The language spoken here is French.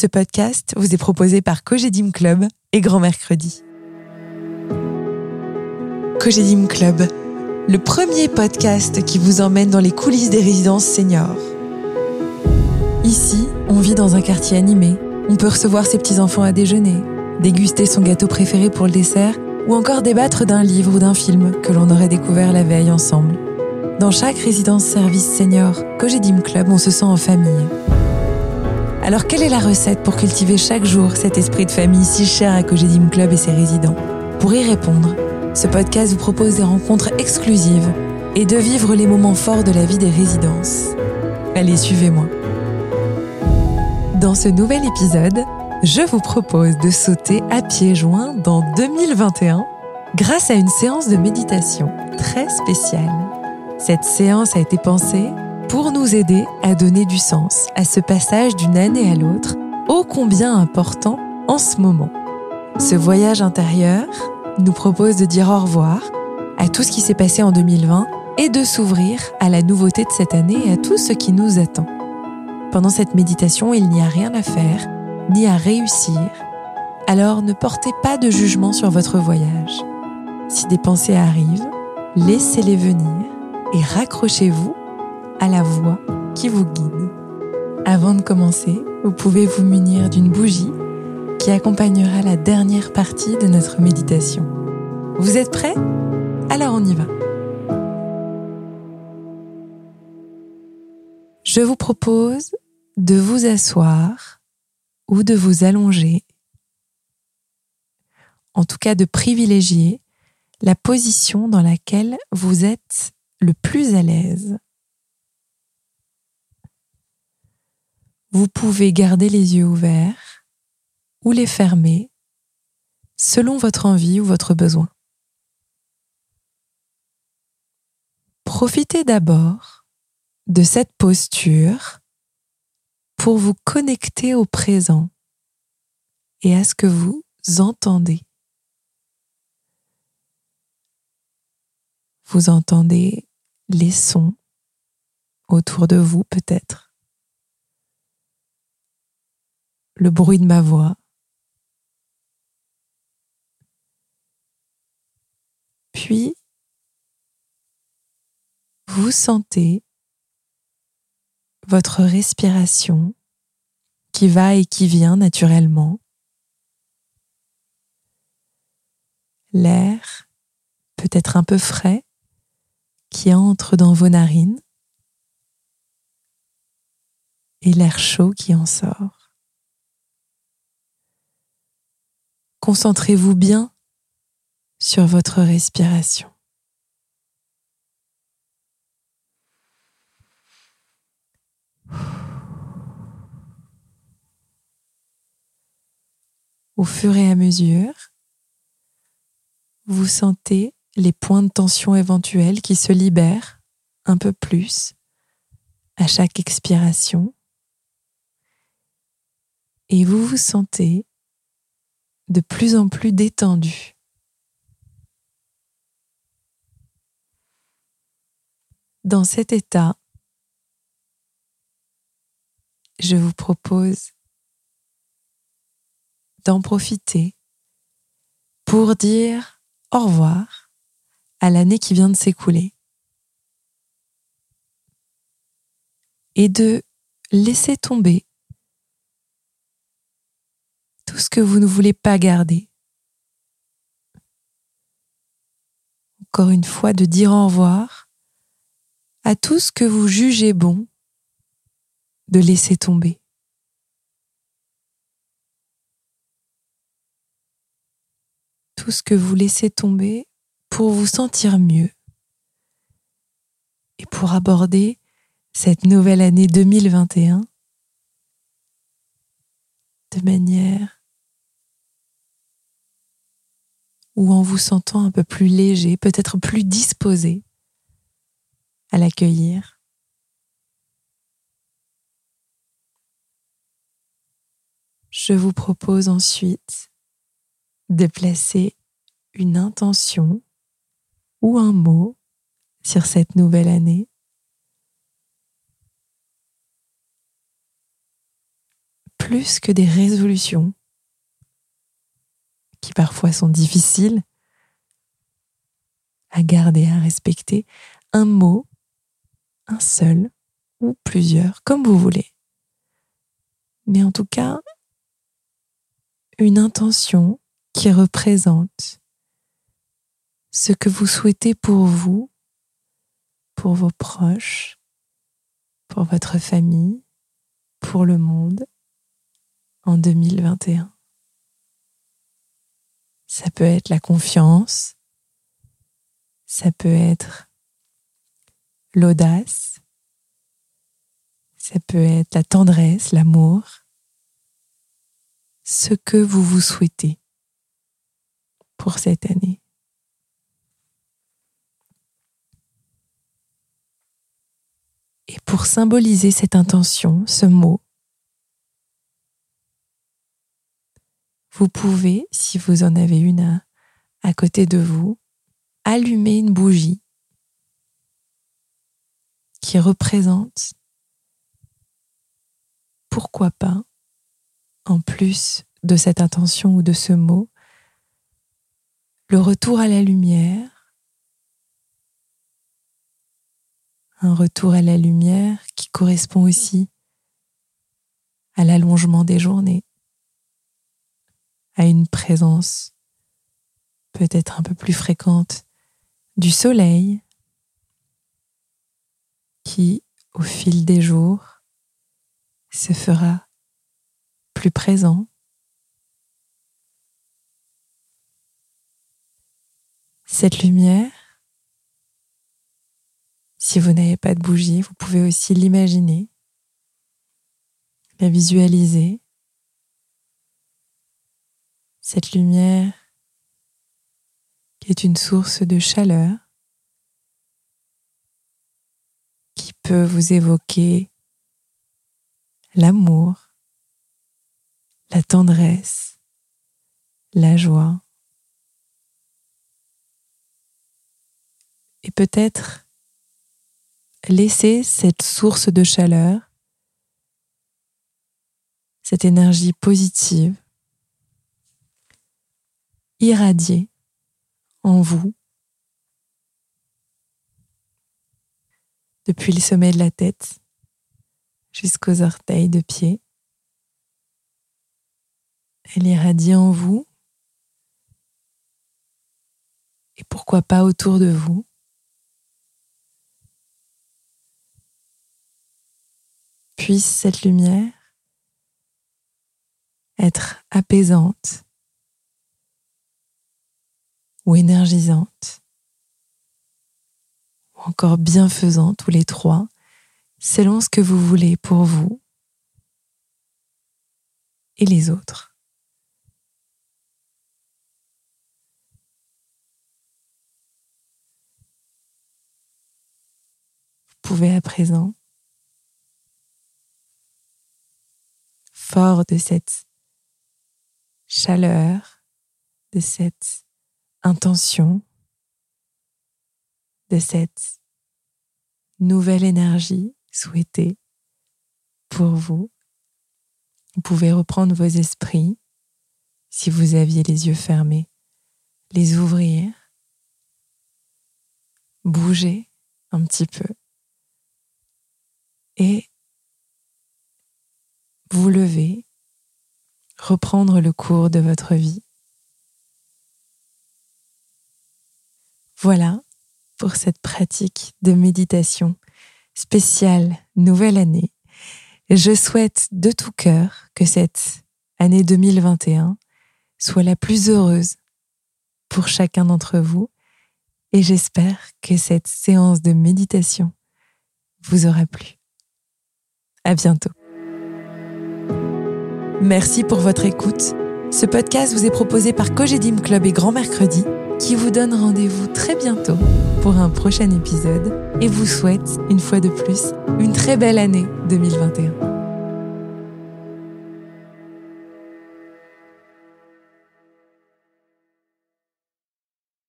Ce podcast vous est proposé par Cogedim Club et Grand Mercredi. Cogedim Club, le premier podcast qui vous emmène dans les coulisses des résidences seniors. Ici, on vit dans un quartier animé. On peut recevoir ses petits-enfants à déjeuner, déguster son gâteau préféré pour le dessert ou encore débattre d'un livre ou d'un film que l'on aurait découvert la veille ensemble. Dans chaque résidence service senior Cogedim Club, on se sent en famille. Alors quelle est la recette pour cultiver chaque jour cet esprit de famille si cher à Cogedim Club et ses résidents? Pour y répondre, ce podcast vous propose des rencontres exclusives et de vivre les moments forts de la vie des résidences. Allez, suivez-moi. Dans ce nouvel épisode, je vous propose de sauter à pieds joints dans 2021 grâce à une séance de méditation très spéciale. Cette séance a été pensée pour nous aider à donner du sens à ce passage d'une année à l'autre, ô combien important en ce moment. Ce voyage intérieur nous propose de dire au revoir à tout ce qui s'est passé en 2020 et de s'ouvrir à la nouveauté de cette année et à tout ce qui nous attend. Pendant cette méditation, il n'y a rien à faire, ni à réussir, alors ne portez pas de jugement sur votre voyage. Si des pensées arrivent, laissez-les venir et raccrochez-vous à la voix qui vous guide. Avant de commencer, vous pouvez vous munir d'une bougie qui accompagnera la dernière partie de notre méditation. Vous êtes prêts? Alors on y va. Je vous propose de vous asseoir ou de vous allonger, en tout cas de privilégier la position dans laquelle vous êtes le plus à l'aise. Vous pouvez garder les yeux ouverts ou les fermer selon votre envie ou votre besoin. Profitez d'abord de cette posture pour vous connecter au présent et à ce que vous entendez. Vous entendez les sons autour de vous peut-être. Le bruit de ma voix. Puis, vous sentez votre respiration qui va et qui vient naturellement. L'air peut être un peu frais qui entre dans vos narines et l'air chaud qui en sort. Concentrez-vous bien sur votre respiration. Au fur et à mesure, vous sentez les points de tension éventuels qui se libèrent un peu plus à chaque expiration et vous vous sentez de plus en plus détendu. Dans cet état, je vous propose d'en profiter pour dire au revoir à l'année qui vient de s'écouler et de laisser tomber que vous ne voulez pas garder. Encore une fois, de dire au revoir à tout ce que vous jugez bon de laisser tomber. Tout ce que vous laissez tomber pour vous sentir mieux et pour aborder cette nouvelle année 2021 de manière ou en vous sentant un peu plus léger, peut-être plus disposé à l'accueillir. Je vous propose ensuite de placer une intention ou un mot sur cette nouvelle année. plus que des résolutions qui parfois sont difficiles à garder, à respecter, un mot, un seul ou plusieurs, comme vous voulez. Mais en tout cas, une intention qui représente ce que vous souhaitez pour vous, pour vos proches, pour votre famille, pour le monde en 2021. Ça peut être la confiance, ça peut être l'audace, ça peut être la tendresse, l'amour, ce que vous vous souhaitez pour cette année. Et pour symboliser cette intention, ce mot, vous pouvez, si vous en avez une à, côté de vous, allumer une bougie qui représente, pourquoi pas, en plus de cette intention ou de ce mot, le retour à la lumière, un retour à la lumière qui correspond aussi à l'allongement des journées, à une présence peut-être un peu plus fréquente du soleil qui, au fil des jours, se fera plus présent. Cette lumière, si vous n'avez pas de bougie, vous pouvez aussi l'imaginer, la visualiser. Cette lumière qui est une source de chaleur qui peut vous évoquer l'amour, la tendresse, la joie. Et peut-être laisser cette source de chaleur, cette énergie positive, irradier en vous depuis le sommet de la tête jusqu'aux orteils de pied. Elle irradie en vous et pourquoi pas autour de vous. Puisse cette lumière être apaisante ou énergisante ou encore bienfaisante, tous les trois, selon ce que vous voulez pour vous et les autres. pouvez à présent, fort de cette chaleur, de cette intention, de cette nouvelle énergie souhaitée pour vous, vous pouvez reprendre vos esprits, si vous aviez les yeux fermés, les ouvrir, bouger un petit peu et vous lever, reprendre le cours de votre vie. Voilà pour cette pratique de méditation spéciale nouvelle année. Je souhaite de tout cœur que cette année 2021 soit la plus heureuse pour chacun d'entre vous et j'espère que cette séance de méditation vous aura plu. À bientôt. Merci pour votre écoute. Ce podcast vous est proposé par Cogedim Club et Grand Mercredi, qui vous donne rendez-vous très bientôt pour un prochain épisode et vous souhaite, une fois de plus, une très belle année 2021.